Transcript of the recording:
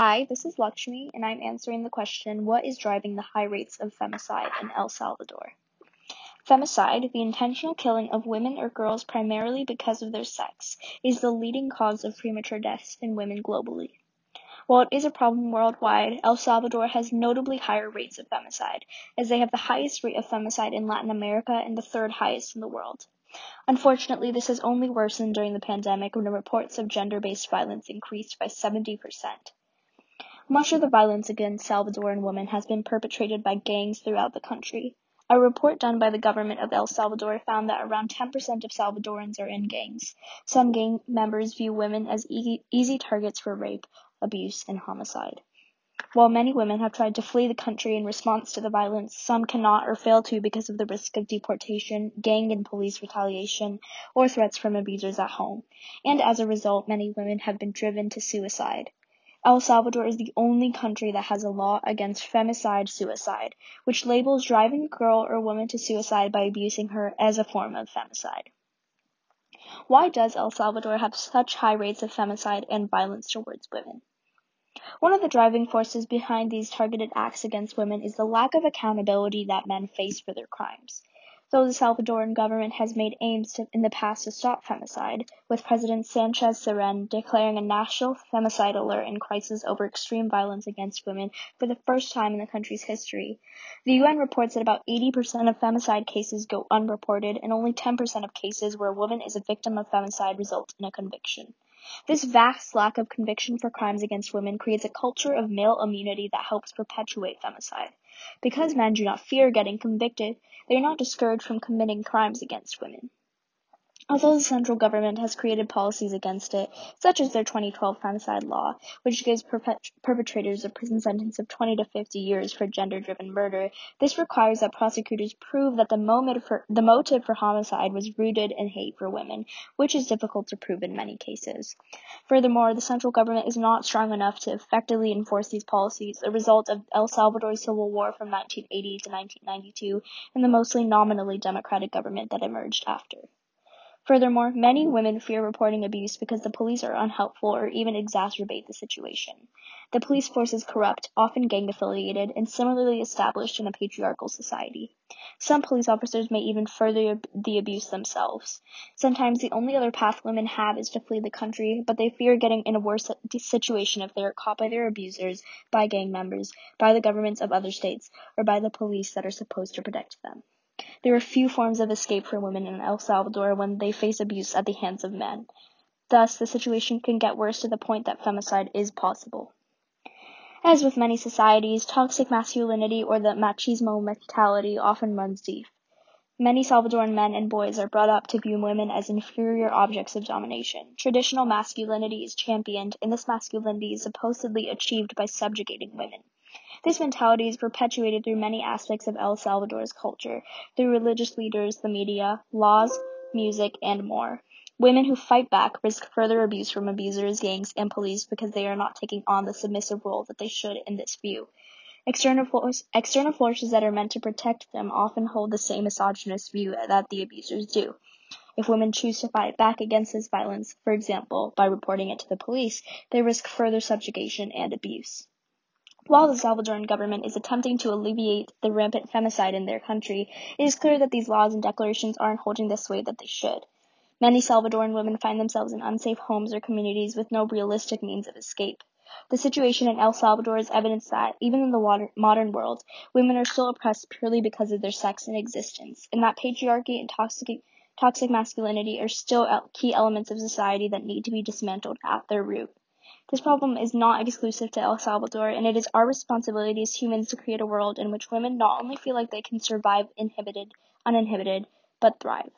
Hi, this is Lakshmi, and I'm answering the question What is driving the high rates of femicide in El Salvador? Femicide, the intentional killing of women or girls primarily because of their sex, is the leading cause of premature deaths in women globally. While it is a problem worldwide, El Salvador has notably higher rates of femicide, as they have the highest rate of femicide in Latin America and the third highest in the world. Unfortunately, this has only worsened during the pandemic when reports of gender based violence increased by 70%. Much of the violence against Salvadoran women has been perpetrated by gangs throughout the country. A report done by the government of El Salvador found that around 10% of Salvadorans are in gangs. Some gang members view women as e- easy targets for rape, abuse, and homicide. While many women have tried to flee the country in response to the violence, some cannot or fail to because of the risk of deportation, gang and police retaliation, or threats from abusers at home. And as a result, many women have been driven to suicide. El Salvador is the only country that has a law against femicide suicide, which labels driving a girl or woman to suicide by abusing her as a form of femicide. Why does El Salvador have such high rates of femicide and violence towards women? One of the driving forces behind these targeted acts against women is the lack of accountability that men face for their crimes. Though the Salvadoran government has made aims in the past to stop femicide, with President Sanchez Cerén declaring a national femicide alert and crisis over extreme violence against women for the first time in the country's history. The UN reports that about 80% of femicide cases go unreported and only 10% of cases where a woman is a victim of femicide result in a conviction. This vast lack of conviction for crimes against women creates a culture of male immunity that helps perpetuate femicide. Because men do not fear getting convicted, they are not discouraged from committing crimes against women. Although the central government has created policies against it, such as their 2012 femicide law, which gives perpetrators a prison sentence of 20 to 50 years for gender-driven murder, this requires that prosecutors prove that the, motive for, the motive for homicide was rooted in hate for women, which is difficult to prove in many cases. Furthermore, the central government is not strong enough to effectively enforce these policies, a result of El Salvador's civil war from 1980 to 1992 and the mostly nominally democratic government that emerged after. Furthermore, many women fear reporting abuse because the police are unhelpful or even exacerbate the situation. The police force is corrupt, often gang affiliated, and similarly established in a patriarchal society. Some police officers may even further the abuse themselves. Sometimes the only other path women have is to flee the country, but they fear getting in a worse situation if they are caught by their abusers, by gang members, by the governments of other states, or by the police that are supposed to protect them. There are few forms of escape for women in El Salvador when they face abuse at the hands of men. Thus, the situation can get worse to the point that femicide is possible. As with many societies, toxic masculinity or the machismo mentality often runs deep. Many Salvadoran men and boys are brought up to view women as inferior objects of domination. Traditional masculinity is championed, and this masculinity is supposedly achieved by subjugating women. This mentality is perpetuated through many aspects of El Salvador's culture, through religious leaders, the media, laws, music, and more. Women who fight back risk further abuse from abusers, gangs, and police because they are not taking on the submissive role that they should in this view. External, force, external forces that are meant to protect them often hold the same misogynist view that the abusers do. If women choose to fight back against this violence, for example, by reporting it to the police, they risk further subjugation and abuse. While the Salvadoran government is attempting to alleviate the rampant femicide in their country, it is clear that these laws and declarations aren't holding the sway that they should. Many Salvadoran women find themselves in unsafe homes or communities with no realistic means of escape. The situation in El Salvador is evidence that, even in the modern world, women are still oppressed purely because of their sex and existence, and that patriarchy and toxic, toxic masculinity are still key elements of society that need to be dismantled at their root. This problem is not exclusive to El Salvador, and it is our responsibility as humans to create a world in which women not only feel like they can survive inhibited, uninhibited, but thrive.